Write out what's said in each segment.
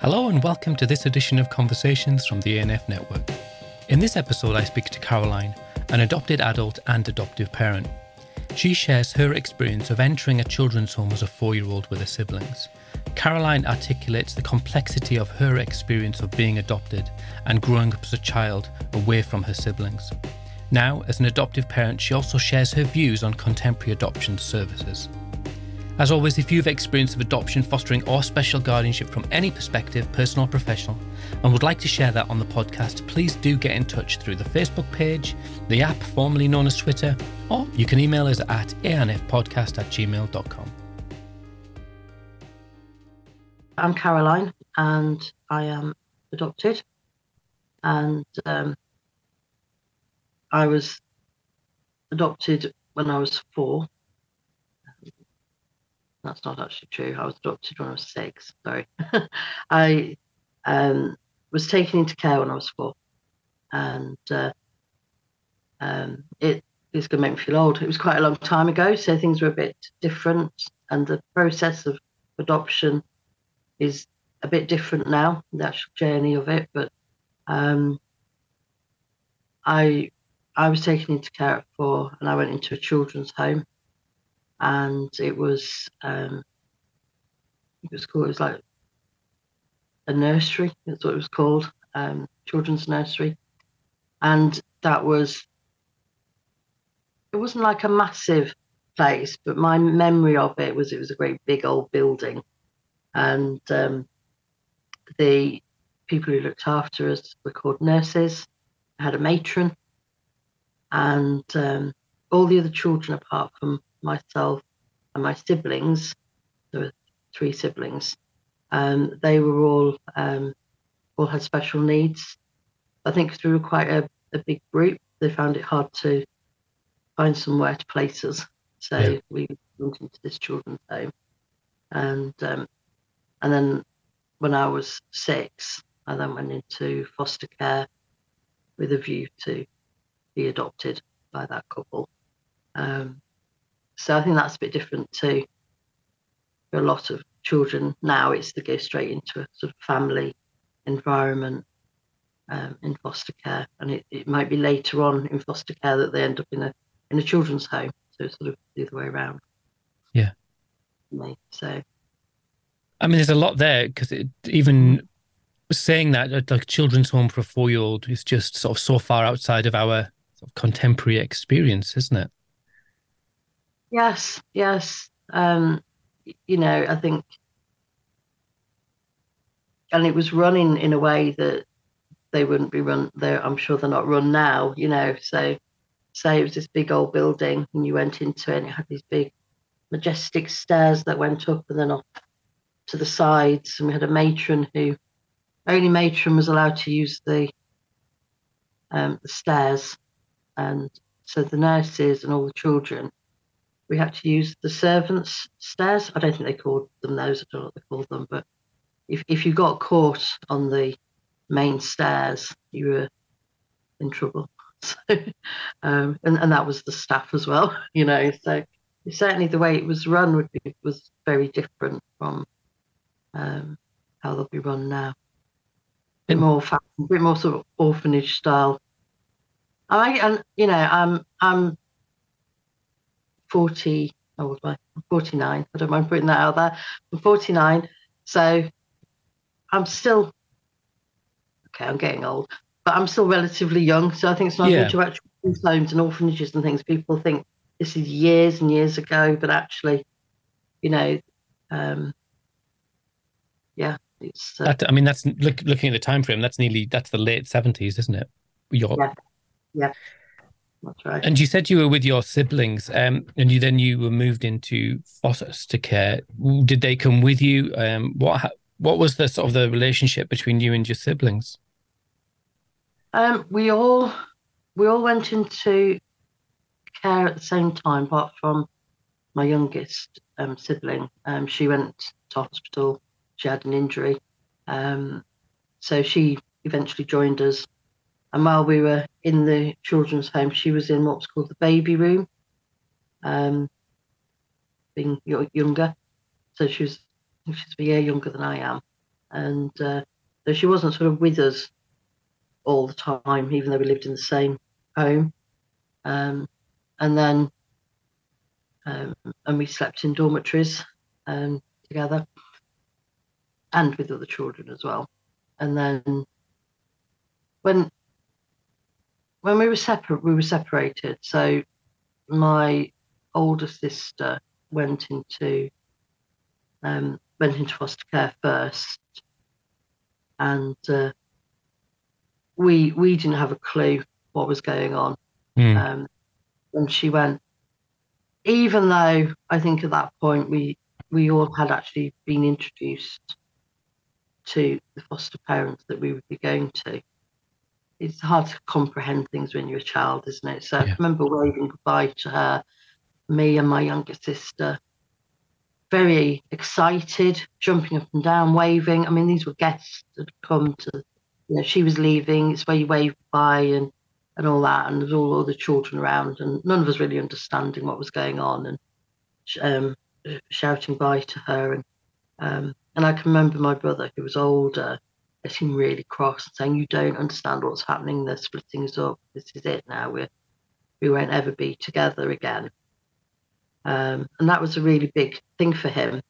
Hello and welcome to this edition of Conversations from the A&F Network. In this episode, I speak to Caroline, an adopted adult and adoptive parent. She shares her experience of entering a children's home as a four year old with her siblings. Caroline articulates the complexity of her experience of being adopted and growing up as a child away from her siblings. Now, as an adoptive parent, she also shares her views on contemporary adoption services. As always, if you have experience of adoption, fostering, or special guardianship from any perspective, personal or professional, and would like to share that on the podcast, please do get in touch through the Facebook page, the app formerly known as Twitter, or you can email us at anfpodcast at gmail.com. I'm Caroline and I am adopted. And um, I was adopted when I was four that's not actually true. I was adopted when I was six. Sorry. I um, was taken into care when I was four, and uh, um, it is going to make me feel old. It was quite a long time ago, so things were a bit different, and the process of adoption is a bit different now. The actual journey of it, but um, I I was taken into care at four, and I went into a children's home and it was um, it was called it was like a nursery. That's what it was called, um, children's nursery, and that was it wasn't like a massive place, but my memory of it was it was a great big old building, and um, the people who looked after us were called nurses. I had a matron, and um, all the other children apart from myself and my siblings, there were three siblings, um, they were all um, all had special needs. I think through quite a, a, big group, they found it hard to find somewhere to place us. So yeah. we went into this children's home, and um, and then when I was six, I then went into foster care with a view to be adopted by that couple. Um, so I think that's a bit different too. For a lot of children now, it's to go straight into a sort of family environment um, in foster care, and it, it might be later on in foster care that they end up in a in a children's home. So it's sort of the other way around. Yeah. So. I mean, there's a lot there because even saying that like a children's home for a four year old is just sort of so far outside of our sort of contemporary experience, isn't it? Yes, yes. Um, you know, I think, and it was running in a way that they wouldn't be run. There, I'm sure they're not run now. You know, so say it was this big old building, and you went into it, and it had these big, majestic stairs that went up and then off to the sides, and we had a matron who only matron was allowed to use the um, the stairs, and so the nurses and all the children we had to use the servants' stairs. I don't think they called them those. I don't know what they called them, but if if you got caught on the main stairs, you were in trouble. So, um, and and that was the staff as well, you know. So certainly the way it was run would be was very different from um, how they'll be run now. A bit more, a bit more sort of orphanage style. I and you know, I'm I'm 40, how old am I? I'm 49. I don't mind putting that out there. I'm 49. So I'm still, okay, I'm getting old, but I'm still relatively young. So I think it's not yeah. to actual homes and orphanages and things. People think this is years and years ago, but actually, you know, um, yeah, it's. Uh, that, I mean, that's look, looking at the time frame. That's nearly that's the late seventies, isn't it? Your, yeah. Yeah. That's right. And you said you were with your siblings, um, and you then you were moved into foster to care. Did they come with you? Um, what what was the sort of the relationship between you and your siblings? Um, we all we all went into care at the same time, apart from my youngest um, sibling. Um, she went to hospital. She had an injury, um, so she eventually joined us and while we were in the children's home, she was in what's called the baby room, um, being younger. So she was, she's a year younger than I am. and uh, so she wasn't sort of with us all the time, even though we lived in the same home. Um, and then, um, and we slept in dormitories um, together, and with other children as well. And then, when when we were separate, we were separated. So my older sister went into um, went into foster care first, and uh, we we didn't have a clue what was going on. Mm. Um, and she went, even though I think at that point we we all had actually been introduced to the foster parents that we would be going to. It's hard to comprehend things when you're a child, isn't it? So yeah. I remember waving goodbye to her, me and my younger sister, very excited, jumping up and down, waving. I mean, these were guests that had come to, you know, she was leaving. It's where you wave by and and all that, and there's all the children around, and none of us really understanding what was going on, and um, shouting bye to her, and um, and I can remember my brother, who was older, getting really cross and saying, "You don't understand what's happening. They're splitting us up. This is it now. we're we won't ever be together again." Um, and that was a really big thing for him.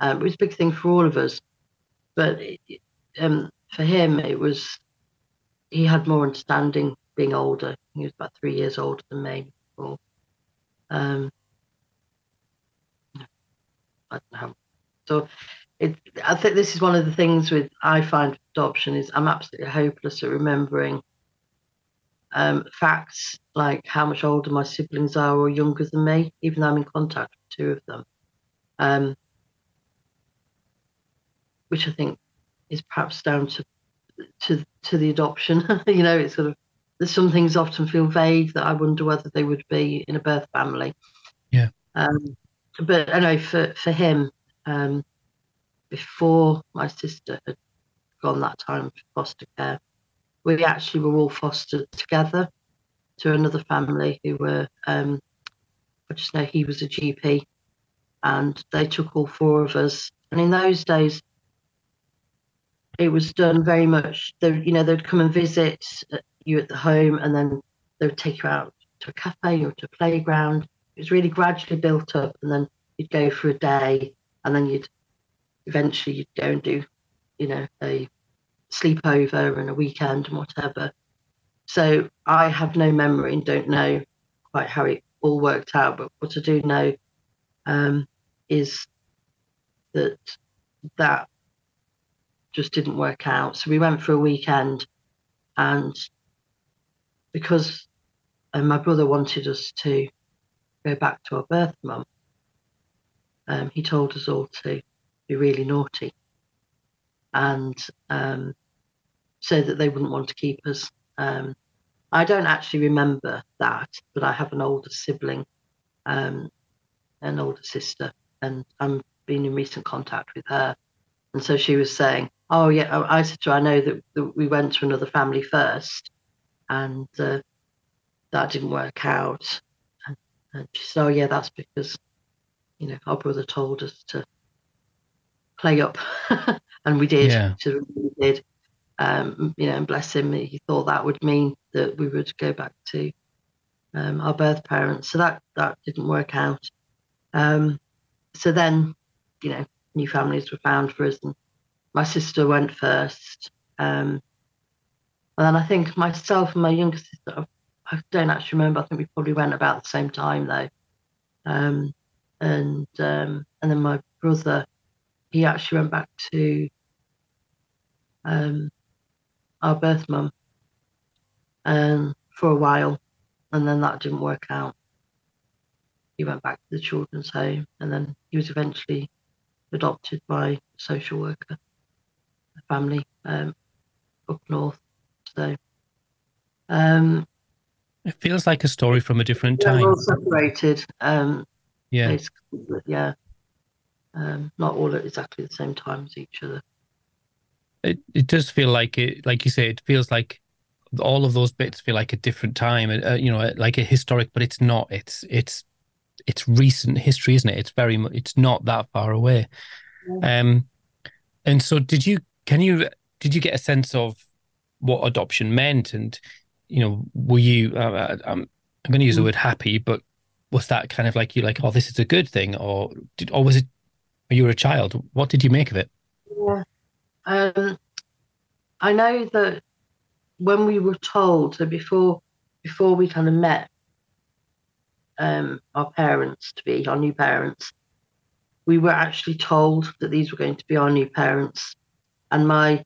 Um, it was a big thing for all of us, but um, for him, it was he had more understanding being older. He was about three years older than me. Before. Um, I don't know. So it, I think this is one of the things with I find adoption is I'm absolutely hopeless at remembering um, facts like how much older my siblings are or younger than me, even though I'm in contact with two of them. Um, which I think is perhaps down to to to the adoption. you know, it's sort of there's some things often feel vague that I wonder whether they would be in a birth family. Yeah. Um, but I know for for him, um, before my sister had gone that time for foster care, we actually were all fostered together to another family who were, um, I just know he was a GP, and they took all four of us. And in those days, it was done very much. They, you know, they'd come and visit you at the home, and then they would take you out to a cafe or to a playground. It was really gradually built up, and then you'd go for a day, and then you'd eventually you'd go and do, you know, a sleepover and a weekend and whatever. So I have no memory and don't know quite how it all worked out. But what I do know um, is that that just didn't work out. So we went for a weekend, and because uh, my brother wanted us to go back to our birth mum, um, he told us all to be really naughty and um, so that they wouldn't want to keep us. Um, I don't actually remember that, but I have an older sibling, um, an older sister, and I'm been in recent contact with her. And so she was saying, "Oh yeah," I said to her, "I know that, we went to another family first, and uh, that didn't work out." And, and she said, "Oh yeah, that's because, you know, our brother told us to play up, and we did. Yeah. So we did." um, you know, and bless him, he thought that would mean that we would go back to um, our birth parents. So that that didn't work out. Um, so then, you know, new families were found for us, and my sister went first. Um, and then I think myself and my younger sister, I don't actually remember. I think we probably went about the same time though. Um, and um, and then my brother, he actually went back to um, our birth mum um, for a while, and then that didn't work out. He went back to the children's home, and then he was eventually adopted by a social worker, a family um, up north. So, um, it feels like a story from a different time. We're all separated. Um, yeah, yeah, um, not all at exactly the same time as each other it, it does feel like it like you say it feels like all of those bits feel like a different time uh, you know like a historic but it's not it's it's it's recent history isn't it it's very much it's not that far away um And so, did you? Can you? Did you get a sense of what adoption meant? And you know, were you? Uh, I'm, I'm going to use the mm. word happy, but was that kind of like you like, oh, this is a good thing, or did, or was it? You were a child. What did you make of it? Yeah. Um, I know that when we were told, so before before we kind of met um, our parents to be our new parents, we were actually told that these were going to be our new parents. And my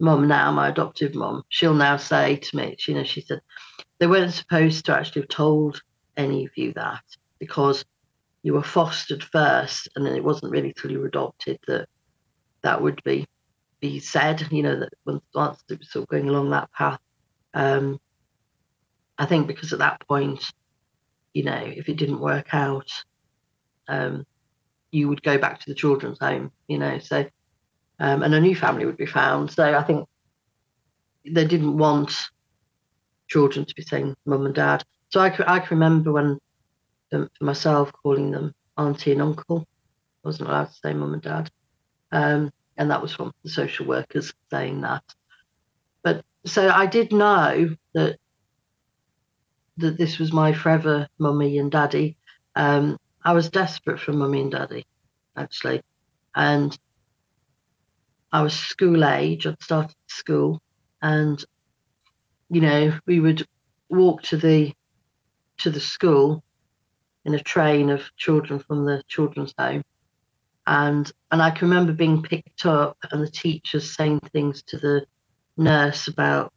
mum now, my adoptive mum, she'll now say to me, you know, she said, they weren't supposed to actually have told any of you that because you were fostered first, and then it wasn't really till you were adopted that that would be be said. You know that once it was sort of going along that path, um, I think because at that point, you know, if it didn't work out, um, you would go back to the children's home. You know, so um, and a new family would be found. So I think they didn't want children to be saying mum and dad. So I, I can remember when for myself calling them auntie and uncle. I wasn't allowed to say mum and dad. Um, and that was from the social workers saying that. But so I did know that that this was my forever mummy and daddy. Um, I was desperate for mummy and daddy, actually, and I was school age. I'd started school, and you know we would walk to the to the school in a train of children from the children's home. And and I can remember being picked up and the teachers saying things to the nurse about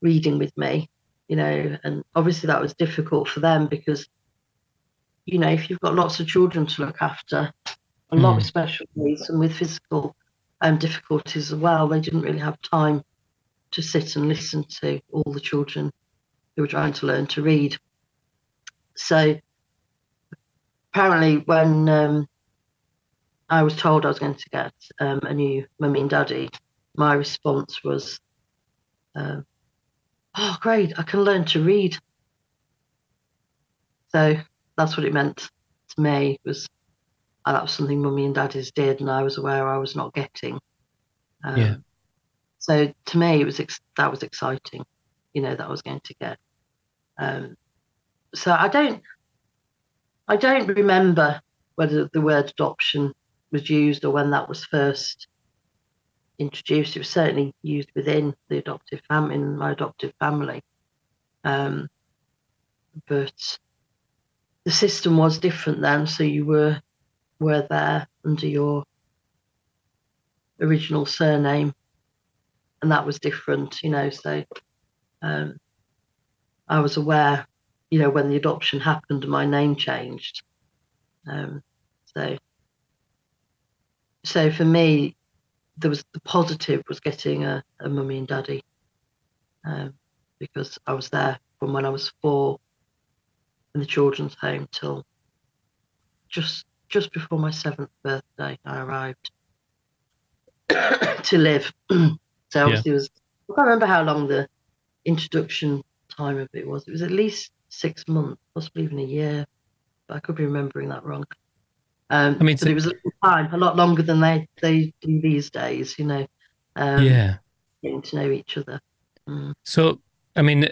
reading with me, you know, and obviously that was difficult for them because, you know, if you've got lots of children to look after, a lot of hmm. special needs and with physical um, difficulties as well, they didn't really have time to sit and listen to all the children who were trying to learn to read. So apparently, when um, I was told I was going to get um, a new mummy and daddy, my response was, uh, "Oh, great! I can learn to read." So that's what it meant to me. Was uh, that was something mummy and daddies did, and I was aware I was not getting. Um, yeah. So to me, it was ex- that was exciting, you know, that I was going to get. Um, so I don't I don't remember whether the word adoption was used or when that was first introduced. It was certainly used within the adoptive family, in my adoptive family. Um, but the system was different then, so you were were there under your original surname, and that was different, you know. So um, I was aware you know, when the adoption happened, my name changed. Um, so, so for me, there was the positive was getting a, a mummy and daddy, um, because I was there from when I was four in the children's home till just just before my seventh birthday. I arrived to live. so obviously, yeah. it was I can't remember how long the introduction time of it was. It was at least six months, possibly even a year. But I could be remembering that wrong. Um, I mean, but so, it was a time, a lot longer than they they do these days. You know. Um, yeah. Getting to know each other. Mm. So, I mean,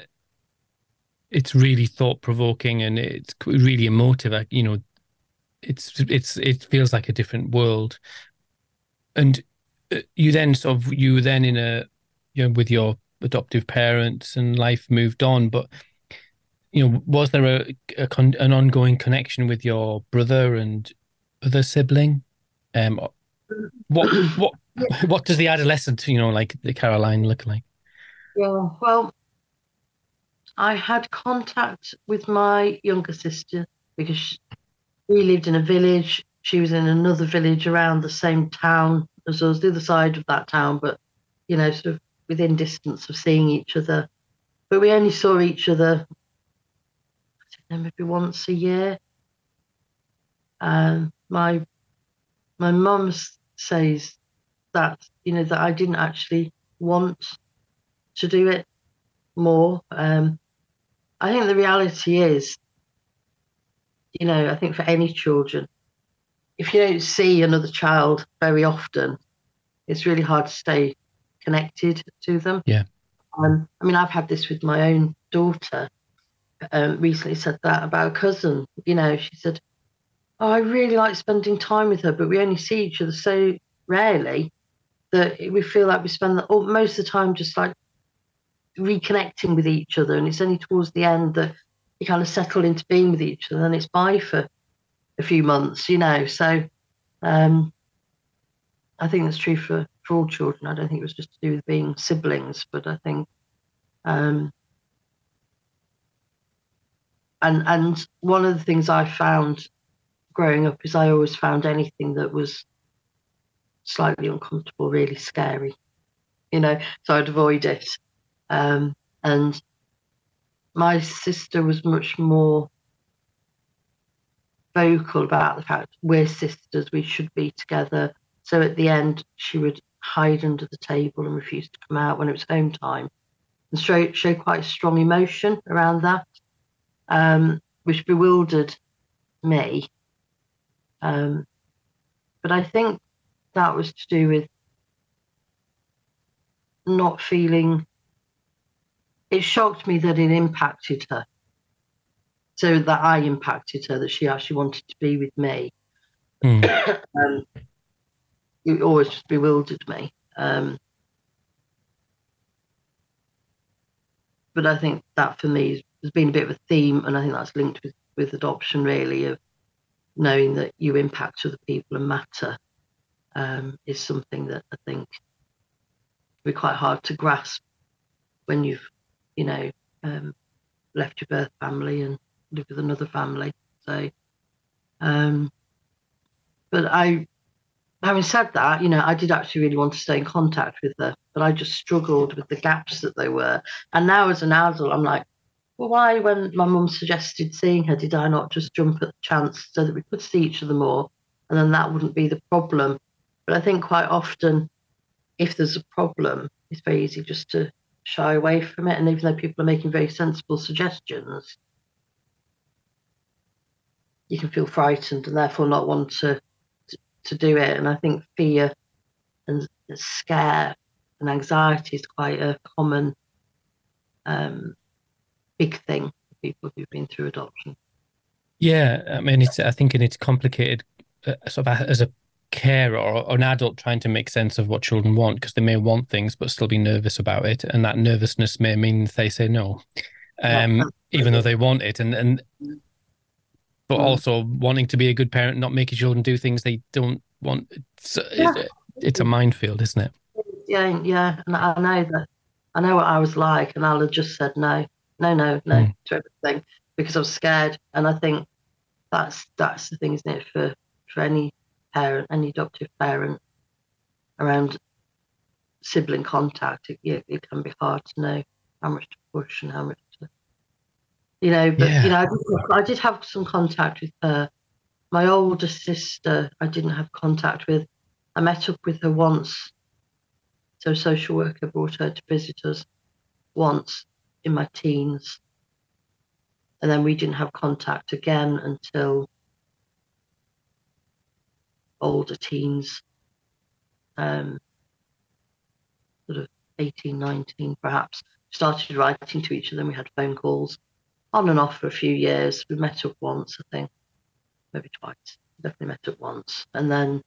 it's really thought provoking and it's really emotive. You know, it's it's it feels like a different world, and uh, you then sort of you were then in a you know with your adoptive parents and life moved on, but you know, was there a, a con- an ongoing connection with your brother and other sibling? Um, what what what does the adolescent, you know, like the Caroline look like? Yeah, well, I had contact with my younger sister because we lived in a village. She was in another village around the same town as us, the other side of that town, but you know, sort of within distance of seeing each other. But we only saw each other maybe once a year. Um, my my mum says that you know that I didn't actually want to do it more. Um, I think the reality is, you know, I think for any children, if you don't see another child very often, it's really hard to stay connected to them. Yeah. Um, I mean, I've had this with my own daughter. Um, recently said that about a cousin. You know, she said, "Oh, I really like spending time with her, but we only see each other so rarely that we feel like we spend the, most of the time just like reconnecting with each other, and it's only towards the end that you kind of settle into being with each other, and it's bye for a few months, you know. So um, I think that's true for, for all children. I don't think it was just to do with being siblings, but I think um, and and one of the things I found growing up is I always found anything that was slightly uncomfortable really scary, you know, so I'd avoid it. Um, and my sister was much more vocal about the fact we're sisters, we should be together. So at the end, she would hide under the table and refuse to come out when it was home time and show, show quite strong emotion around that, um, which bewildered me. Um, but I think that was to do with not feeling. It shocked me that it impacted her so that I impacted her, that she actually wanted to be with me. Mm. um, it always just bewildered me. Um, but I think that for me has been a bit of a theme, and I think that's linked with, with adoption, really, of knowing that you impact other people and matter um, is something that I think be quite hard to grasp when you've, you know, um, left your birth family and live with another family. So, um, but I, having said that, you know, I did actually really want to stay in contact with her, but I just struggled with the gaps that they were. And now as an adult, I'm like, well, why, when my mum suggested seeing her, did I not just jump at the chance so that we could see each other more? And then that wouldn't be the problem. But I think quite often, if there's a problem, it's very easy just to shy away from it. And even though people are making very sensible suggestions, you can feel frightened and therefore not want to to, to do it. And I think fear and scare and anxiety is quite a common um, big thing for people who've been through adoption. Yeah, I mean, it's I think it's complicated, uh, sort of as a carer or an adult trying to make sense of what children want because they may want things but still be nervous about it, and that nervousness may mean they say no, um, even though they want it, and and but mm. also wanting to be a good parent, not making children do things they don't want. It's, yeah. it, it's a minefield, isn't it? Yeah, yeah. And I know that. I know what I was like, and I'll have just said no, no, no, no mm. to everything because I was scared. And I think that's that's the thing, isn't it, for for any parent, any adoptive parent around sibling contact. It, it can be hard to know how much to push and how much to, you know. But yeah. you know, I did, I did have some contact with her. My older sister, I didn't have contact with. I met up with her once. So a social worker brought her to visit us once in my teens. And then we didn't have contact again until older teens, um, sort of 18, 19 perhaps. Started writing to each other and we had phone calls on and off for a few years. We met up once, I think, maybe twice. Definitely met up once, and then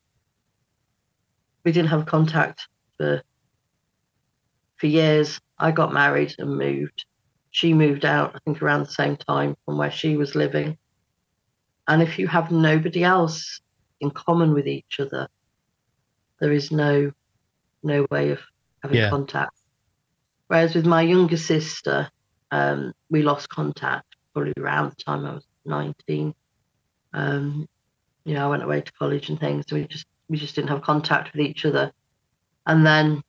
we didn't have contact for for years. I got married and moved. She moved out, I think, around the same time from where she was living. And if you have nobody else in common with each other, there is no no way of having yeah. contact. Whereas with my younger sister, um, we lost contact probably around the time I was 19. Um, you know, I went away to college and things, so we just we just didn't have contact with each other. And then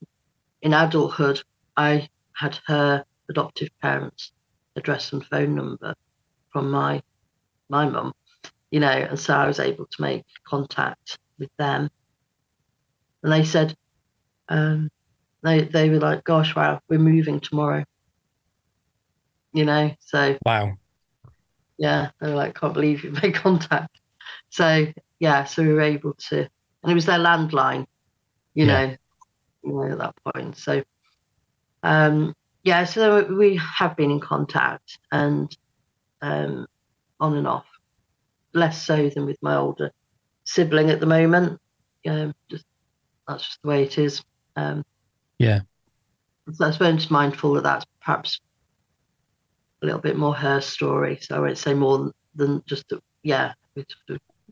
in adulthood, I had her adoptive parents' address and phone number from my my mum, you know, and so I was able to make contact with them. And they said, um, they they were like, "Gosh, wow, we're moving tomorrow." you know. So wow, yeah, they were like, can't believe you made contact. So yeah, so we were able to, and it was their landline, you yeah. know, you know, at that point. So, um, yeah, so we have been in contact and um, on and off, less so than with my older sibling at the moment. Um, just that's just the way it is. Um, yeah. So I suppose just mindful that that's perhaps a little bit more her story. So I won't say more than just, yeah.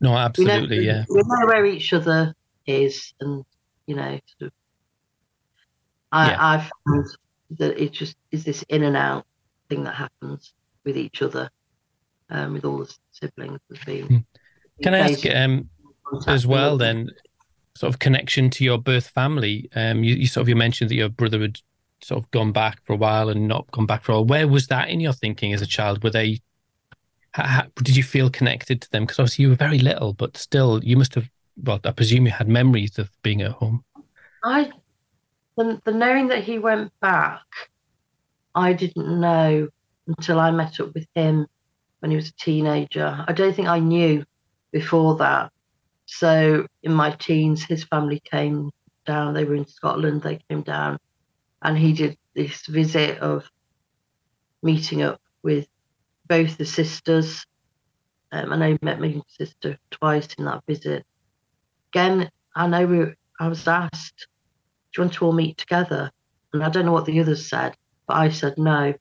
no, absolutely, we know, yeah. We know where each other is, and you know, sort of. I, yeah. I found that it just is this in and out thing that happens with each other, um, with all the siblings. Being, hmm. Can I ask um, as well then, sort of connection to your birth family? Um, you, you sort of you mentioned that your brother had sort of gone back for a while and not gone back for a while. Where was that in your thinking as a child? Were they? How, how, did you feel connected to them? Because obviously you were very little, but still, you must have. Well, I presume you had memories of being at home. I the, the knowing that he went back, I didn't know until I met up with him when he was a teenager. I don't think I knew before that. So in my teens, his family came down. They were in Scotland. They came down, and he did this visit of meeting up with both the sisters. Um, I know he met my sister twice in that visit. Again, I know we, I was asked do you want to all meet together? And I don't know what the others said, but I said no.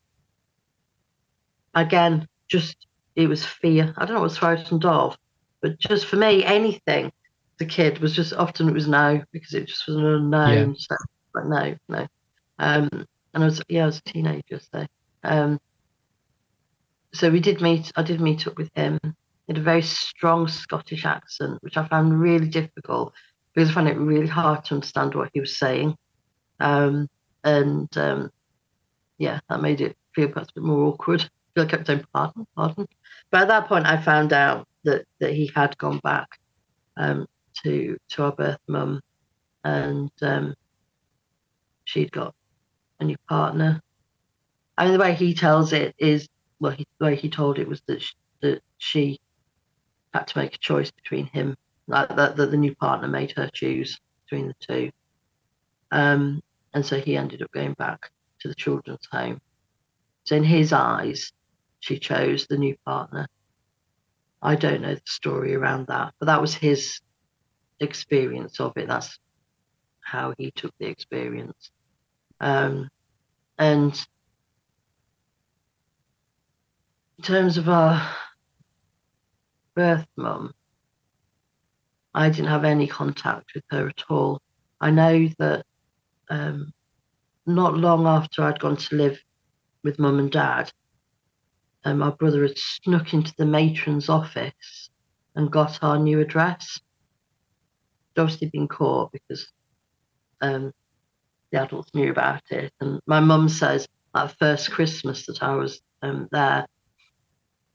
Again, just it was fear. I don't know what's frightened of, but just for me, anything the kid was just often it was no because it just was an unknown. Yeah. So like no, no. Um, and I was yeah, I was a teenager, so um, so we did meet. I did meet up with him. He had a very strong Scottish accent, which I found really difficult because I found it really hard to understand what he was saying. Um, and um, yeah, that made it feel perhaps a bit more awkward. I kept saying pardon, pardon. But at that point, I found out that, that he had gone back um, to to our birth mum, and um, she'd got a new partner. I mean, the way he tells it is well, he, the way he told it was that she, that she had to make a choice between him like that, that the new partner made her choose between the two. Um, and so he ended up going back to the children's home. So in his eyes, she chose the new partner. I don't know the story around that, but that was his experience of it. That's how he took the experience. Um, and in terms of our birth mum, I didn't have any contact with her at all. I know that um, not long after I'd gone to live with mum and dad, um, my brother had snuck into the matron's office and got our new address. He'd obviously been caught because um, the adults knew about it. And my mum says that first Christmas that I was um, there,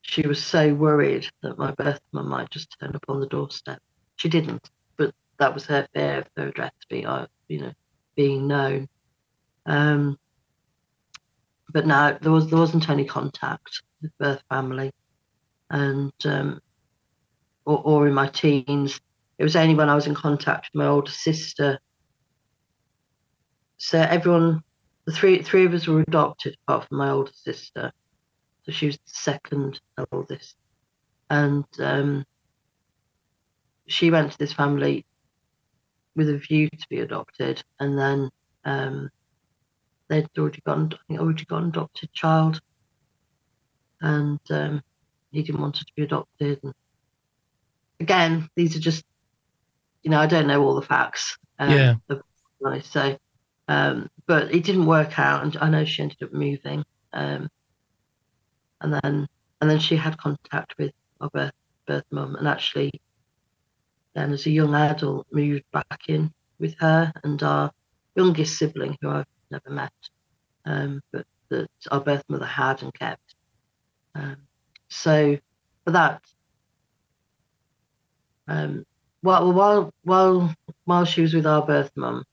she was so worried that my birth mum might just turn up on the doorstep. She didn't, but that was her fear of her address being, uh, you know, being known. Um, but no, there was there wasn't any contact with birth family, and um, or, or in my teens, it was only when I was in contact with my older sister. So everyone, the three three of us were adopted, apart from my older sister. So she was the second eldest, and um, she went to this family with a view to be adopted, and then um, they'd already got, I think, already got an adopted child, and um, he didn't want her to be adopted. And again, these are just, you know, I don't know all the facts. Um, yeah. So, um, but it didn't work out, and I know she ended up moving. Um, and then, and then she had contact with our birth, birth mum, and actually then as a young adult moved back in with her and our youngest sibling who I've never met, um, but that our birth mother had and kept. Um, so for that, um, while while while while she was with our birth mum,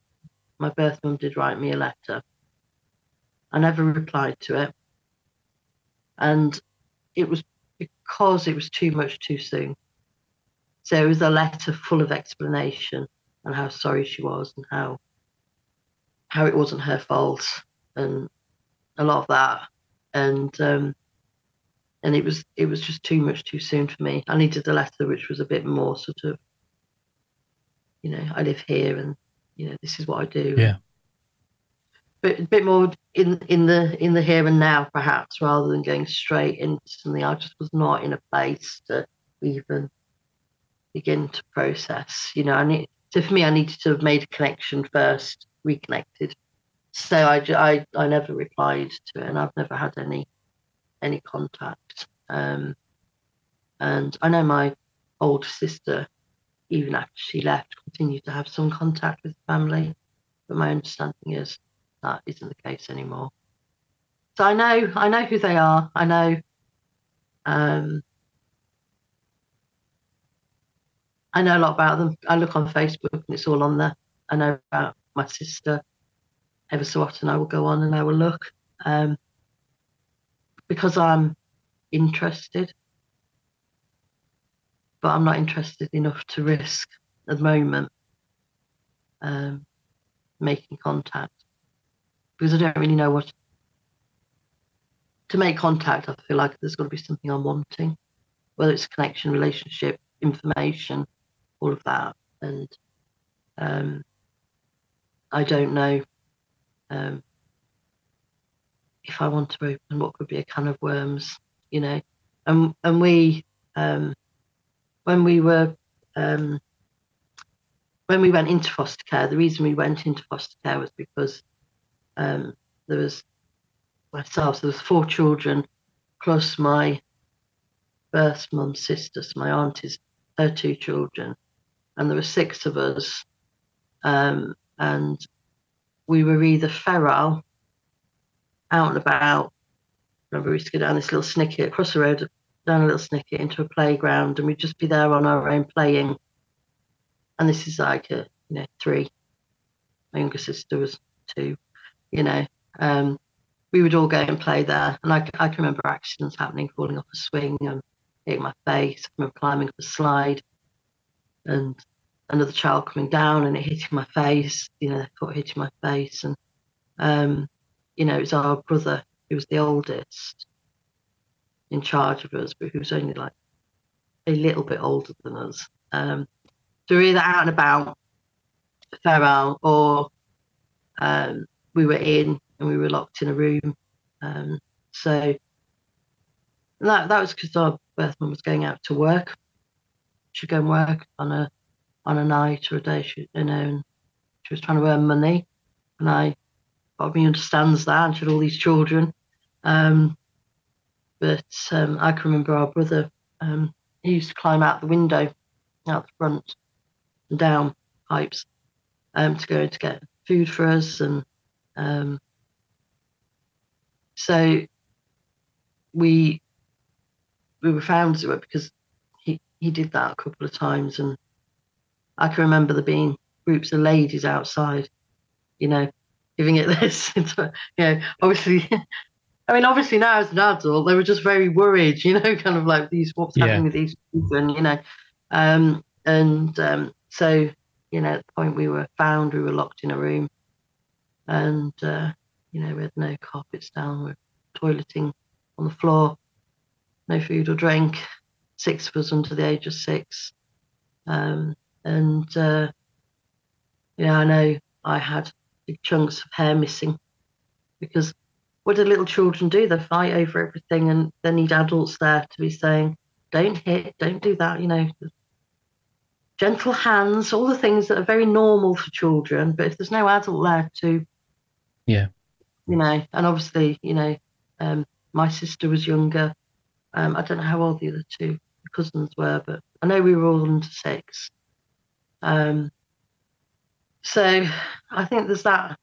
my birth mum did write me a letter. I never replied to it, and it was because it was too much too soon. Was a letter full of explanation and how sorry she was and how how it wasn't her fault and a lot of that. And um, and it was it was just too much too soon for me. I needed a letter which was a bit more sort of, you know, I live here and you know this is what I do. Yeah. But a bit more in in the in the here and now, perhaps, rather than going straight into something. I just was not in a place to even begin to process. You know, I need so for me, I needed to have made a connection first, reconnected. So I, I, I never replied to it, and I've never had any any contact. Um, and I know my older sister, even after she left, continued to have some contact with family. But my understanding is that isn't the case anymore. So I know I know who they are. I know um, I know a lot about them. I look on Facebook and it's all on there. I know about my sister. Ever so often I will go on and I will look. Um, because I'm interested. But I'm not interested enough to risk at the moment um, making contact because I don't really know what to make contact. I feel like there's got to be something I'm wanting, whether it's connection, relationship, information, all of that. And um, I don't know um, if I want to open what could be a can of worms, you know. And and we um, when we were um, when we went into foster care, the reason we went into foster care was because um, there was myself, there was four children plus my birth mum's sister, so my auntie's her two children, and there were six of us, um, and we were either feral, out and about. Remember, we used to go down this little snicket across the road, down a little snicket into a playground, and we'd just be there on our own playing. And this is like a, you know, three. My younger sister was two, you know. Um, we would all go and play there, and I, I can remember accidents happening, falling off a swing and hitting my face. I remember climbing up a slide and another child coming down and it hitting my face, you know, foot hitting my face. And, um, you know, it was our brother who was the oldest in charge of us, but who was only like a little bit older than us. Um, so we are either out and about, feral, or um, we were in and we were locked in a room. Um, so that that was because our birth mum was going out to work she'd go and work on a on a night or a day. She, you know, and she was trying to earn money, and I, part me understands that. And she had all these children, um, but um, I can remember our brother. Um, he used to climb out the window, out the front, and down pipes, um, to go to get food for us, and um, so we we were found because he did that a couple of times, and I can remember there being groups of ladies outside, you know, giving it this. you know, obviously, I mean, obviously now as an adult, they were just very worried, you know, kind of like these what's yeah. happening with these children, you know, um, and um, so you know, at the point we were found, we were locked in a room, and uh, you know, we had no carpets down, we are toileting on the floor, no food or drink, six of us under the age of six. Um, and, uh, you know, I know I had big chunks of hair missing because what do little children do? They fight over everything and they need adults there to be saying, don't hit, don't do that, you know, gentle hands, all the things that are very normal for children. But if there's no adult there to, yeah, you know, and obviously, you know, um, my sister was younger. Um, I don't know how old the other two cousins were, but I know we were all under six. Um, so I think there's that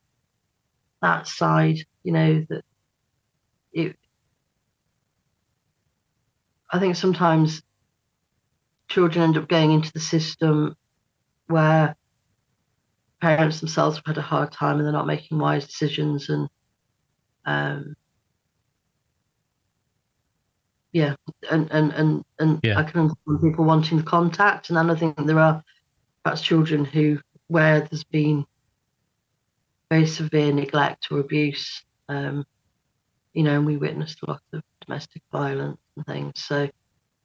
that side, you know, that it. I think sometimes children end up going into the system where parents themselves have had a hard time and they're not making wise decisions and um, yeah, and and and and Yeah. I can understand people wanting the contact, and then I think there are perhaps children who where there's been very severe neglect or abuse. Um, you know, and we witnessed a lot of domestic violence and things. So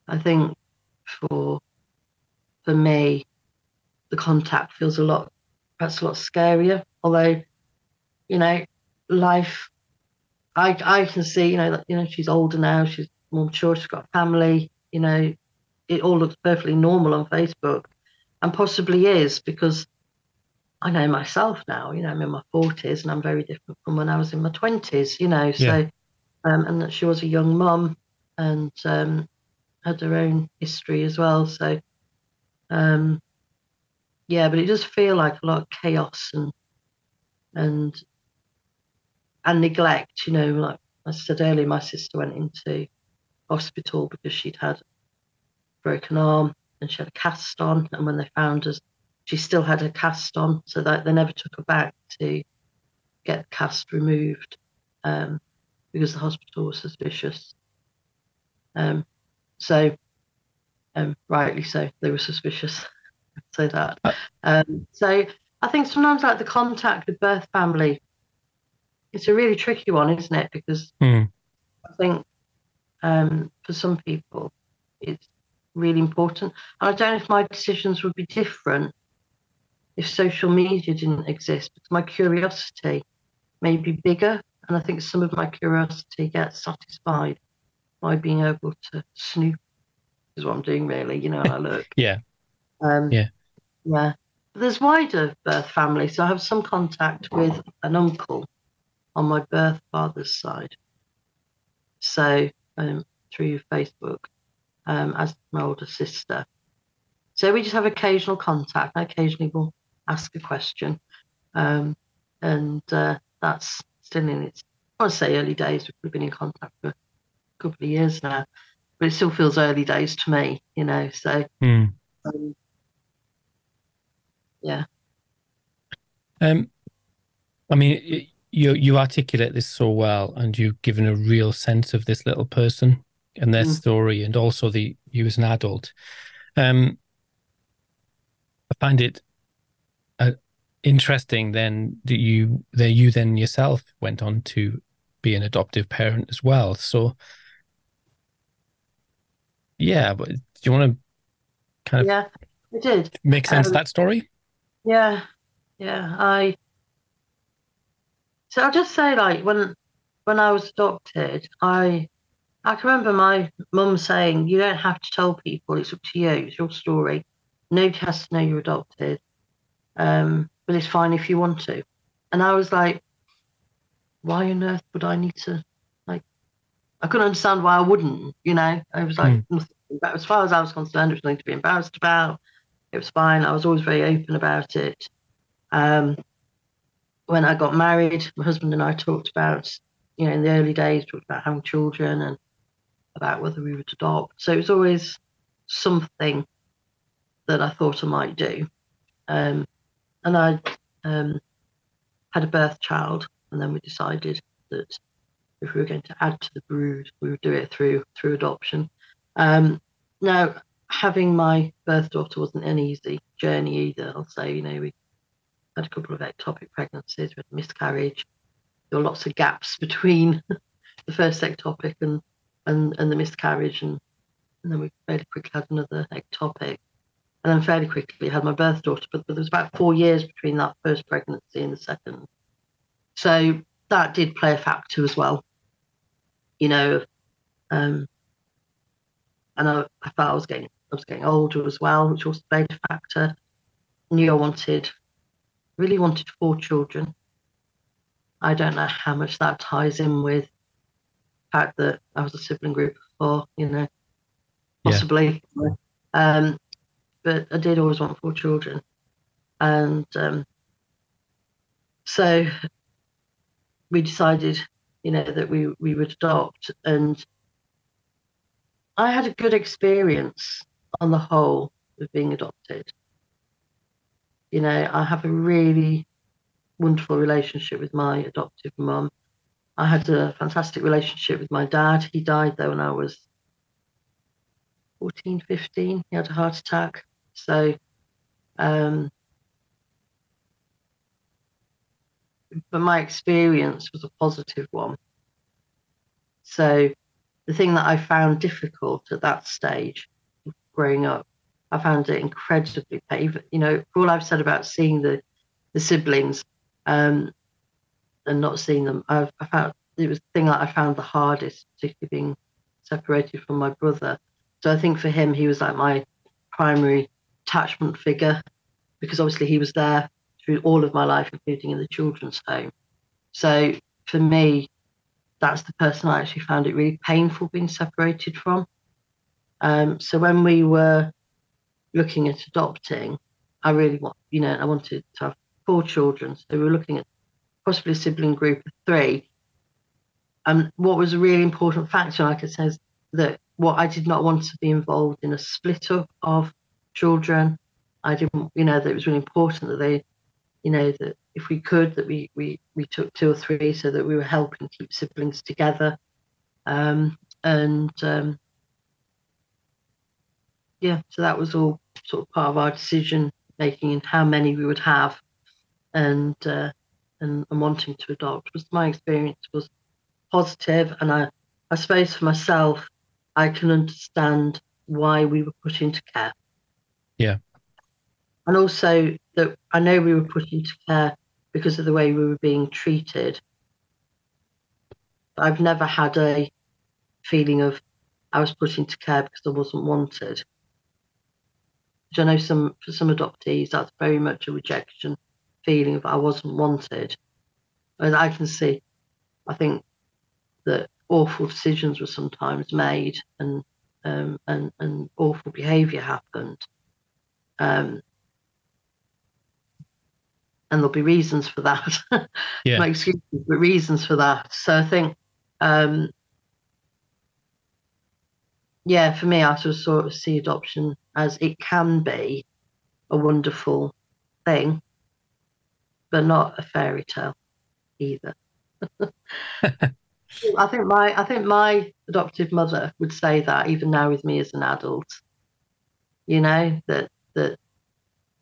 I think for for me, the contact feels a lot perhaps a lot scarier. Although, you know, life I I can see, you know, that you know, she's older now, she's more mature, she's got a family, you know, it all looks perfectly normal on Facebook. And possibly is because I know myself now, you know, I'm in my forties and I'm very different from when I was in my twenties, you know. So Yeah. um and that she was a young mum and um had her own history as well. So um yeah, but it does feel like a lot of chaos and and and neglect, you know, like I said earlier, my sister went into hospital because she'd had a broken arm and she had a cast on. And when they found us, she still had a cast on, so that they never took her back to get the cast removed um, because the hospital was suspicious. Um, so, um, rightly so, they were suspicious. say that. Uh, Um, so I think sometimes like the contact with birth family, it's a really tricky one, isn't it? Because Hmm. I think um, for some people it's really important. And I don't know if my decisions would be different if social media didn't exist, because my curiosity may be bigger. And I think some of my curiosity gets satisfied by being able to snoop, is what I'm doing really, you know, I look. Yeah. Um, Yeah. Yeah. But there's wider birth family. So I have some contact with an uncle on my birth father's side. So um, through Facebook, um, as my older sister. So we just have occasional contact. I occasionally will ask a question. Um, and uh, that's still in its, I want to say early days. We've been in contact for a couple of years now, but it still feels early days to me, you know. So, Hmm. um, yeah. Um, I mean, you you articulate this so well, and you've given a real sense of this little person and their Mm. story, and also the you as an adult. Um, I find it uh, interesting then that you that you then yourself went on to be an adoptive parent as well. So, yeah, but do you want to kind of Yeah, I did. make sense of Um, that story? Yeah, yeah. I so I'll just say like when when I was adopted, I I can remember my mum saying, "You don't have to tell people. It's up to you. It's your story. Nobody has to know you're adopted. Um, but it's fine if you want to." And I was like, "Why on earth would I need to?" Like, I couldn't understand why I wouldn't. You know, I was like. But as far as I was concerned, it was nothing to be embarrassed about. It was fine. I was always very open about it. Um, when I got married, my husband and I talked about, you know, in the early days, talked about having children and about whether we would adopt. So it was always something that I thought I might do. Um, and I um, had a birth child, and then we decided that if we were going to add to the brood, we would do it through through adoption. Um, now, having my birth daughter wasn't an easy journey either. I'll say, you know, we couple of ectopic pregnancies, had miscarriage. There were lots of gaps between the first ectopic and and, and the miscarriage, and, and then we fairly quickly had another ectopic, and then fairly quickly had my birth daughter. But, but there was about four years between that first pregnancy and the second, so that did play a factor as well. You know, um, and I, I felt I was getting I was getting older as well, which also played a factor. Knew I wanted, really wanted four children. I don't know how much that ties in with the fact that I was a sibling group of four, you know, Yeah. possibly. Um, but I did always want four children. And um, so we decided, you know, that we, we would adopt. And I had a good experience on the whole of being adopted. You know, I have a really wonderful relationship with my adoptive mum. I had a fantastic relationship with my dad. He died though when I was 14, 15. He had a heart attack. So, um, but my experience was a positive one. So, the thing that I found difficult at that stage, growing up, I found it incredibly painful. You know, for all I've said about seeing the the siblings um, and not seeing them, I've, I found it was the thing that I found the hardest, particularly being separated from my brother. So I think for him, he was like my primary attachment figure because obviously he was there through all of my life, including in the children's home. So for me, that's the person I actually found it really painful being separated from. Um, so when we were looking at adopting, I really want, you know, I wanted to have four children. So we were looking at possibly a sibling group of three. And what was a really important factor, like I said, that what I did not want to be involved in a split up of children. I didn't, you know, that it was really important that they, you know, that if we could, that we we we took two or three so that we were helping keep siblings together. Um, and um, yeah, so that was all sort of part of our decision making and how many we would have, and uh, and, and wanting to adopt. Was my experience was positive, and I I suppose for myself, I can understand why we were put into care. Yeah. And also that I know we were put into care because of the way we were being treated. I've never had a feeling of I was put into care because I wasn't wanted. Which I know some for some adoptees that's very much a rejection feeling of I wasn't wanted. And I can see, I think that awful decisions were sometimes made and um, and and awful behaviour happened. Um, and there'll be reasons for that. yeah. My excuses, but reasons for that. So I think, um, yeah, for me, I sort of, see adoption as it can be a wonderful thing, but not a fairy tale either. I think my I think my adoptive mother would say that even now with me as an adult, you know that that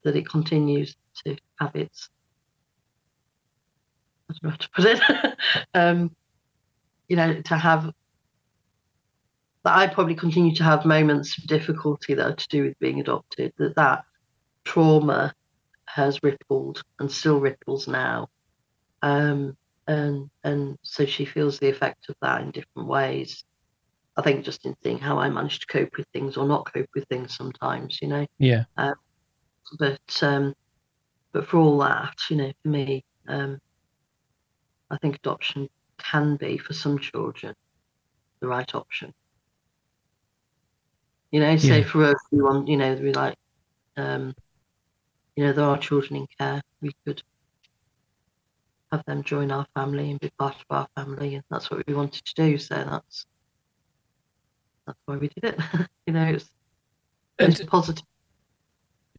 that it continues to have its I don't know how to put it, um, you know, to have that I probably continue to have moments of difficulty that are to do with being adopted. That that trauma has rippled and still ripples now. Um, and and so she feels the effect of that in different ways. I think just in seeing how I manage to cope with things or not cope with things sometimes, you know. Yeah. Um, but um, but for all that, you know, for me, um, I think adoption can be for some children the right option. You know, say Yeah. for everyone, you know, we like, um, you know, there are children in care. We could have them join our family and be part of our family, and that's what we wanted to do. So that's that's why we did it. you know, it's, it's And positive.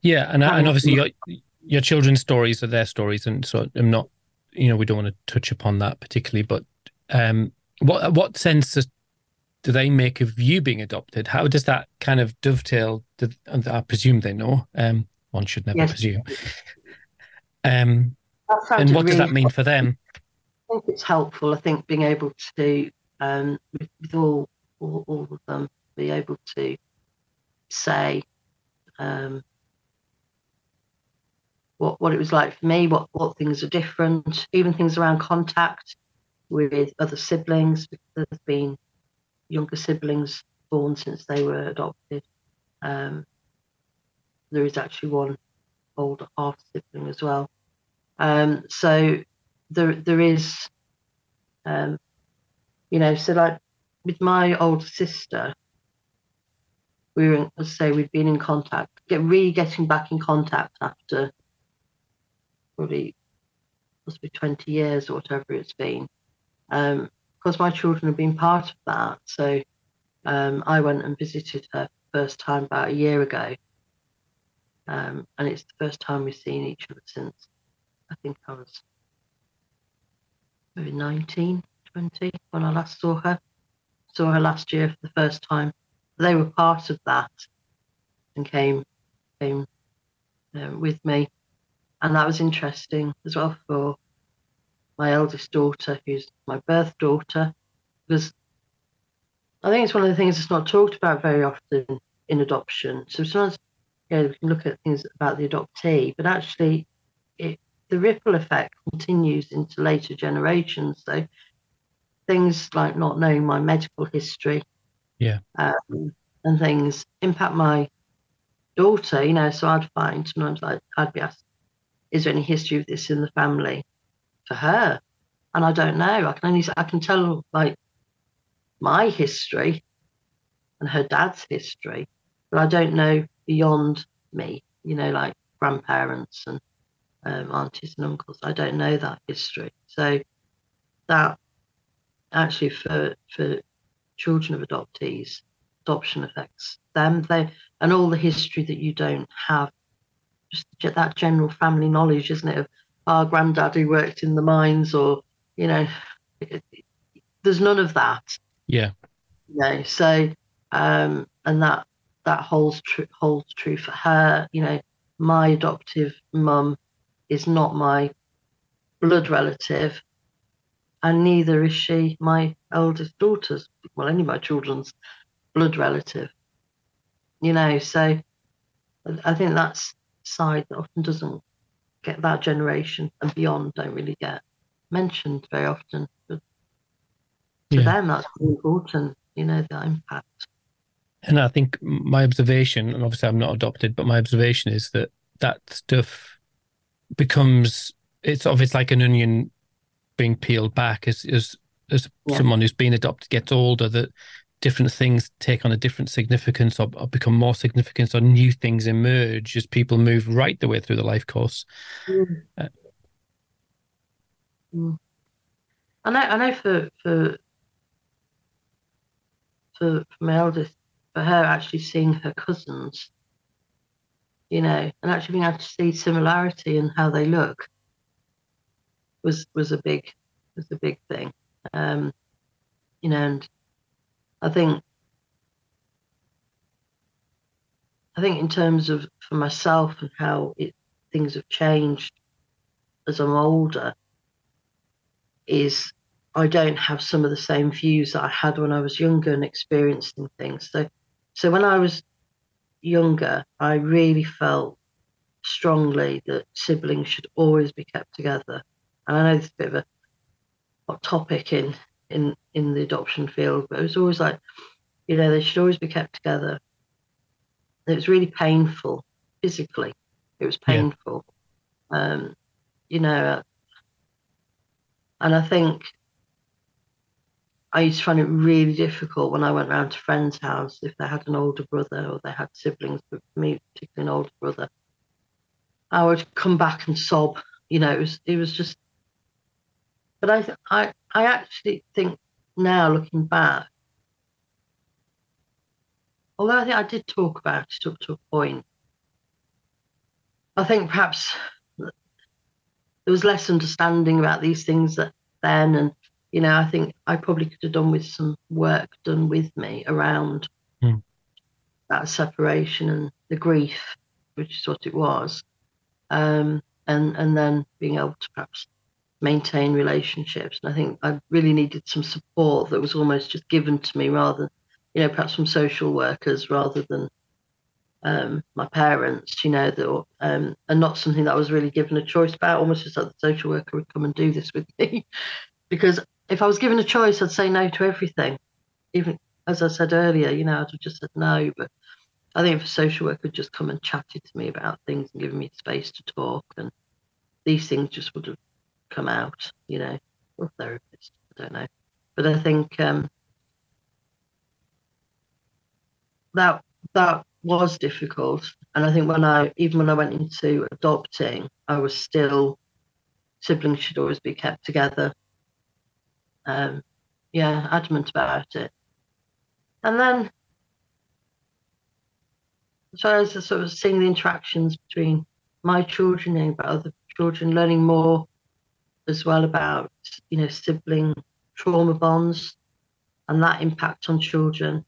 yeah, and and obviously your your children's stories are their stories, and so I'm not, you know, we don't want to touch upon that particularly. But um, what what sense does- do they make of you being adopted? How does that kind of dovetail? Do, I presume they know. Um, one should never Yes. presume. Um, and what does that mean for them? I think it's helpful. I think being able to, um, with, with all, all all of them, be able to say um, what what it was like for me, what what things are different, even things around contact with other siblings. Because there's been younger siblings born since they were adopted. Um, there is actually one older half sibling as well. Um, so there there is um, you know, so like with my older sister, we were, in, I say, we'd been in contact, get really getting back in contact after probably must be 20 years or whatever it's been. Um, because my children have been part of that. So um, I went and visited her first time about a year ago. Um, and it's the first time we've seen each other since I think I was maybe 19, 20 when I last saw her. Saw her last year for the first time, they were part of that and came came um, with me, and that was interesting as well for my eldest daughter, who's my birth daughter, because I think it's one of the things that's not talked about very often in adoption. So sometimes you know, we can look at things about the adoptee, but actually it, the ripple effect continues into later generations. So things like not knowing my medical history, yeah, um, and things impact my daughter. You know, so I'd find sometimes like I'd be asked, "Is there any history of this in the family?" For her, and I don't know. I can only I can tell like my history and her dad's history, but I don't know beyond me, you know, like grandparents and um, aunties and uncles. I don't know that history. So that actually for for children of adoptees, adoption affects them. They and all the history that you don't have, just that general family knowledge, isn't it? Of our granddad who worked in the mines, or you know, it, there's none of that. Yeah. You know, so um, and that that holds true holds true for her. You know, my adoptive mum is not my blood relative, and neither is she my eldest daughter's. Well, any of my children's blood relative. You know, so I think that's side that often doesn't get that generation and beyond don't really get mentioned very often. But to yeah. them, that's important, you know, the impact. And I think my observation, and obviously I'm not adopted, but my observation is that that stuff becomes it's obviously like an onion being peeled back as as as yeah. someone who's been adopted gets older that different things take on a different significance or, or, become more significant or new things emerge as people move right the way through the life course. Mm. Uh, mm. I know I know for for for, for my eldest, for her actually seeing her cousins, you know, and actually being able to see similarity in how they look was was a big was a big thing. Um, you know, and I think I think in terms of for myself and how it things have changed as I'm older is I don't have some of the same views that I had when I was younger and experiencing things. So, so when I was younger, I really felt strongly that siblings should always be kept together. And I know it's a bit of a hot topic in in in the adoption field, but it was always like, you know, they should always be kept together. it was really painful physically. It was painful. Yeah. Um, you know, and I think I used to find it really difficult when I went round to friends' house if they had an older brother or they had siblings, but for me, particularly an older brother. I would come back and sob. You know, it was it was just. But I I I actually think now looking back, although I think I did talk about it up to a point, I think perhaps there was less understanding about these things that then and you know, I think I probably could have done with some work done with me around mm. that separation and the grief, which is what it was, um, and and then being able to perhaps maintain relationships. And I think I really needed some support that was almost just given to me, rather, you know, perhaps from social workers rather than um, my parents, you know, that um, and not something that I was really given a choice about. Almost just like the social worker would come and do this with me, because if I was given a choice, I'd say no to everything. Even as I said earlier, you know, I'd have just said no. But I think if a social worker had just come and chatted to me about things and given me space to talk, and these things just would have come out, you know, or therapist, I don't know. But I think um, that that was difficult, and I think when I even when I went into adopting, I was still siblings should always be kept together um, yeah, adamant about it. And then, so I was sort of seeing the interactions between my children and about other children, learning more as well about, you know, sibling trauma bonds and that impact on children.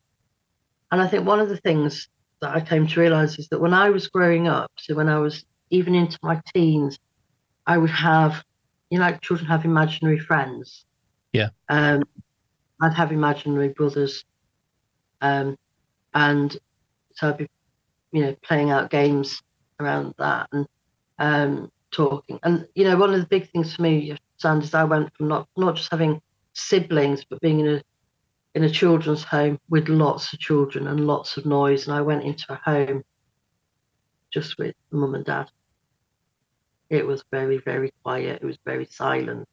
And I think one of the things that I came to realize is that when I was growing up, so when I was even into my teens, I would have, you know, like children have imaginary friends. Yeah. Um, I'd have imaginary brothers. Um, and so I'd be, you know, playing out games around that and um, talking. And, you know, one of the big things for me, Sand, is I went from not, not just having siblings, but being in a in a children's home with lots of children and lots of noise. And I went into a home just with mum and dad. It was very, very quiet. It was very silent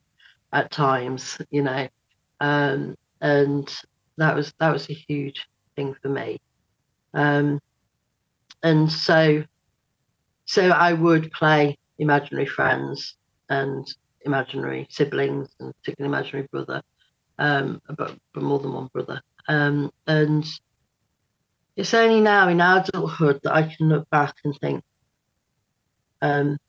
at times, you know. Um, and that was that was a huge thing for me. Um, and so so I would play imaginary friends and imaginary siblings and particularly imaginary brother um, but, but more than one brother. Um, and it's only now in adulthood that I can look back and think um,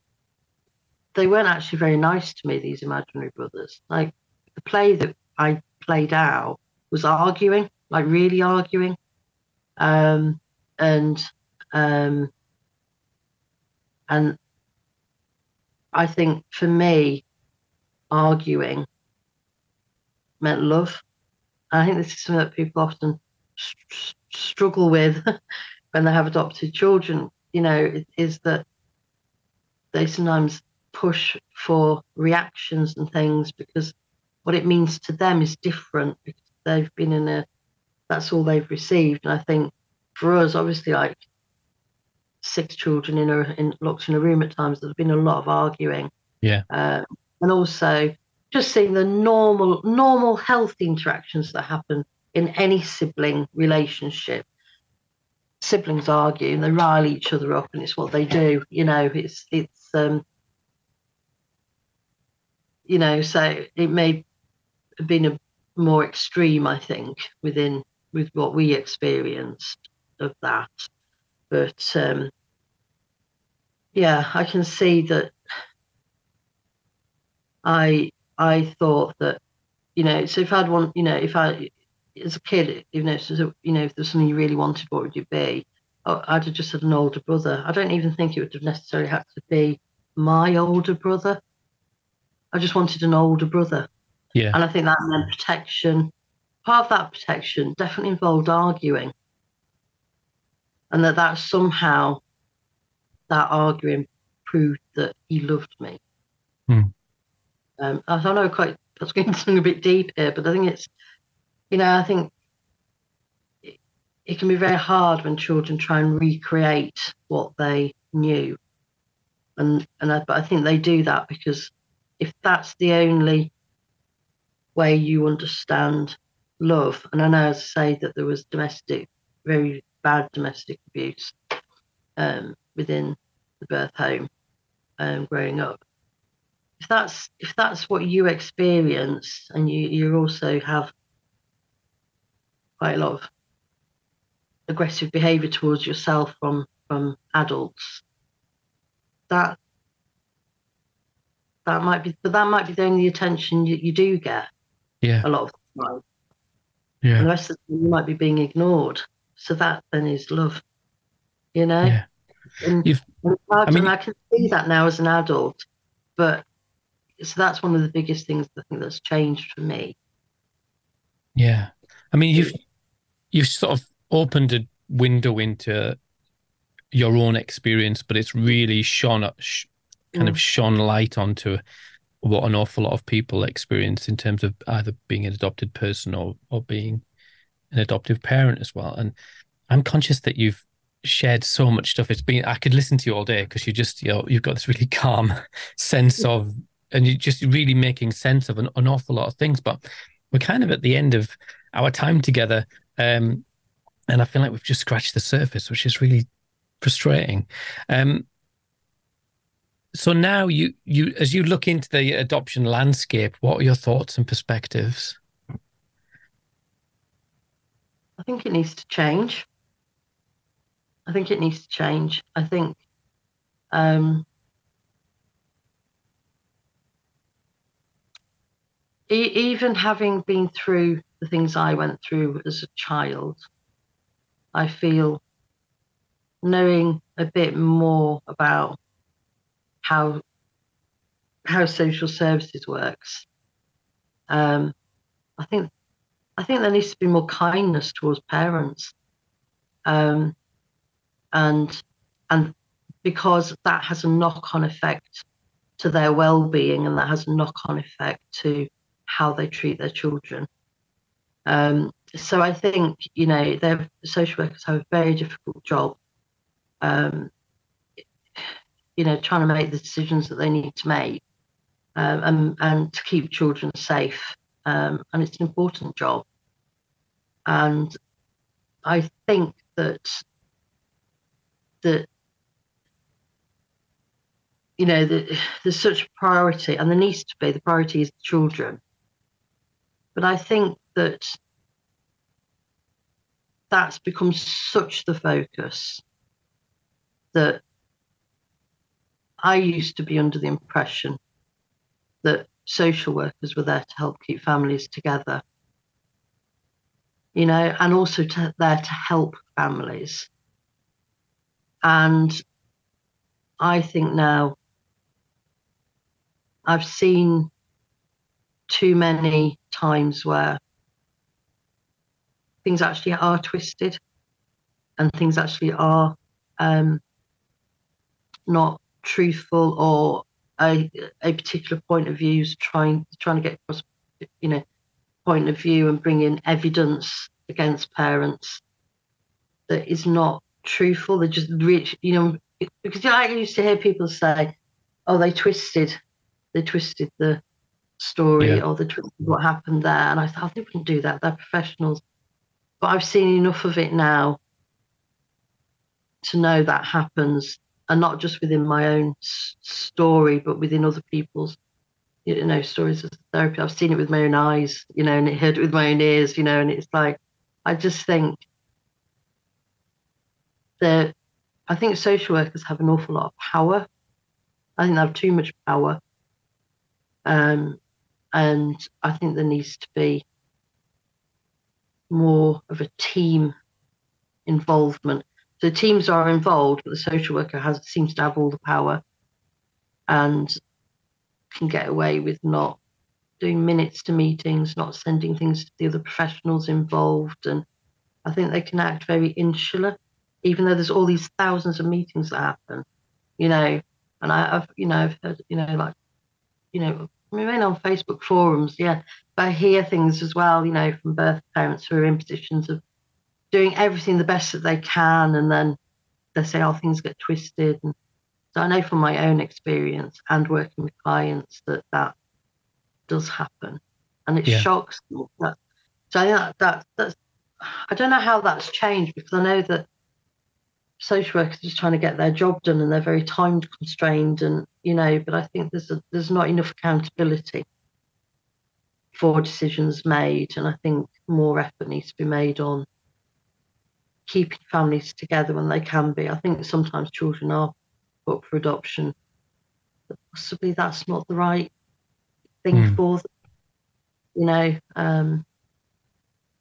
they weren't actually very nice to me, these imaginary brothers. Like the play that I played out was arguing, like really arguing. Um, and um, and I think for me, arguing meant love. I think this is something that people often st- struggle with when they have adopted children. You know, is that they sometimes push for reactions and things because what it means to them is different because they've been in a that's all they've received. And I think for us, obviously, like six children in a in locked in a room at times, there's been a lot of arguing. Yeah. Um, and also just seeing the normal, normal health interactions that happen in any sibling relationship. Siblings argue and they rile each other up, and it's what they do. You know, it's it's um, you know, so it may have been a more extreme, I think, within with what we experienced of that. But um, yeah, I can see that I I thought that, you know, so if I'd want, you know, if I, as a kid, you know, you know, if there's something you really wanted, what would you be? I'd have just had an older brother. I don't even think it would have necessarily had to be my older brother. I just wanted an older brother. Yeah. And I think that meant protection. Part of that protection definitely involved arguing. And that that somehow, that arguing proved that he loved me. Hmm. Um, I don't know quite that's going something a bit deep here, but I think it's, you know, I think it, it can be very hard when children try and recreate what they knew, and and I, but I think they do that because if that's the only way you understand love, and I know as I say that there was domestic, very bad domestic abuse um, within the birth home um, growing up. If that's if that's what you experience and you you also have quite a lot of aggressive behavior towards yourself from from adults that that might be but that might be the only attention you, you do get yeah. a lot of the time. Yeah. And the rest of the time you might be being ignored so that then is love you know yeah. and, You've, and I, mean- I can see that now as an adult but so that's one of the biggest things I think that's changed for me. Yeah, I mean, you've you've sort of opened a window into your own experience, but it's really shone sh- kind of mm. shone light onto what an awful lot of people experience in terms of either being an adopted person or or being an adoptive parent as well. And I'm conscious that you've shared so much stuff. It's been I could listen to you all day because you just you know you've got this really calm sense of and you're just really making sense of an, an awful lot of things. But we're kind of at the end of our time together. Um, and I feel like we've just scratched the surface, which is really frustrating. Um, so now you you as you look into the adoption landscape, what are your thoughts and perspectives? I think it needs to change. I think it needs to change. I think um, e- even having been through the things I went through as a child, I feel knowing a bit more about how how social services works. Um, I think I think there needs to be more kindness towards parents, um, and and because that has a knock-on effect to their well-being, and that has a knock-on effect to how they treat their children. Um, so I think you know, the social workers have a very difficult job. Um, you know, trying to make the decisions that they need to make, um, and and to keep children safe. Um, and it's an important job. And I think that that you know there's such a priority, and there needs to be the priority is the children. But I think that that's become such the focus that I used to be under the impression that social workers were there to help keep families together, you know, and also to, there to help families. And I think now I've seen too many times where things actually are twisted and things actually are um, not truthful or a, a particular point of view is trying trying to get across you know point of view and bring in evidence against parents that is not truthful. They're just rich you know because I used to hear people say oh they twisted they twisted the story yeah. or they twisted what happened there. And I thought oh, they wouldn't do that. They're professionals. But I've seen enough of it now to know that happens, and not just within my own s- story, but within other people's, you know, stories of therapy. I've seen it with my own eyes, you know, and it heard it with my own ears, you know, and it's like, I just think that I think social workers have an awful lot of power. I think they have too much power. Um, and I think there needs to be more of a team involvement. So teams are involved, but the social worker has seems to have all the power and can get away with not doing minutes to meetings, not sending things to the other professionals involved. And I think they can act very insular, even though there's all these thousands of meetings that happen, you know. And I, have you know, I've heard, you know, like, you know, I mean, on Facebook forums, yeah, but I hear things as well, you know, from birth parents who are in positions of doing everything the best that they can, and then they say, "Oh, things get twisted." And so I know from my own experience and working with clients that that does happen, and it yeah. shocks me. That, so I think that, that that's I don't know how that's changed because I know that social workers are just trying to get their job done and they're very time constrained and you know but i think there's a, there's not enough accountability for decisions made and i think more effort needs to be made on keeping families together when they can be i think sometimes children are put for adoption but possibly that's not the right thing mm. for them you know um,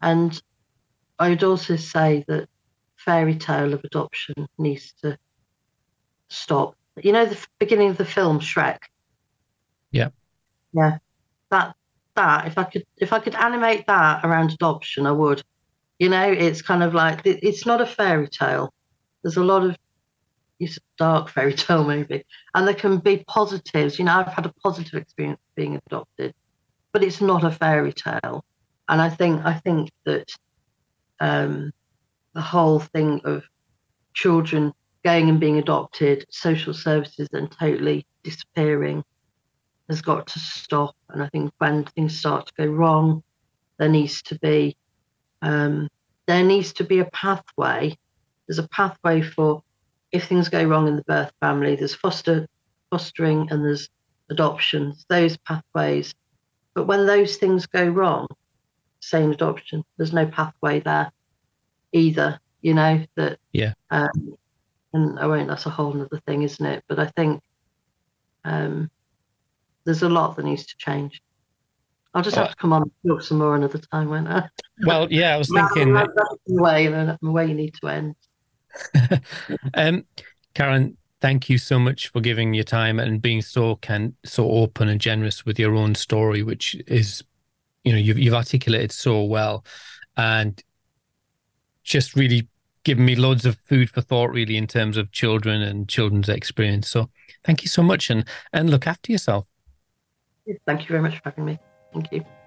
and i would also say that fairy tale of adoption needs to stop. You know the beginning of the film Shrek. Yeah. Yeah. That that if I could if I could animate that around adoption, I would. You know, it's kind of like it's not a fairy tale. There's a lot of it's a dark fairy tale movie, and there can be positives. You know, I've had a positive experience being adopted, but it's not a fairy tale. And I think I think that um, the whole thing of children going and being adopted, social services then totally disappearing has got to stop. And I think when things start to go wrong, there needs to be um, there needs to be a pathway. There's a pathway for if things go wrong in the birth family. There's foster fostering and there's adoptions. Those pathways, but when those things go wrong, same adoption, there's no pathway there either. You know that. Yeah. Um, and I won't. That's a whole other thing, isn't it? But I think um, there's a lot that needs to change. I'll just have to come on and talk some more another time, won't I? Well, yeah, I was thinking. That's the way, the way you need to end. um, Karen, thank you so much for giving your time and being so can so open and generous with your own story, which is, you know, you've you've articulated so well, and just really given me loads of food for thought, really, in terms of children and children's experience. So, thank you so much, and and look after yourself. Thank you very much for having me. Thank you.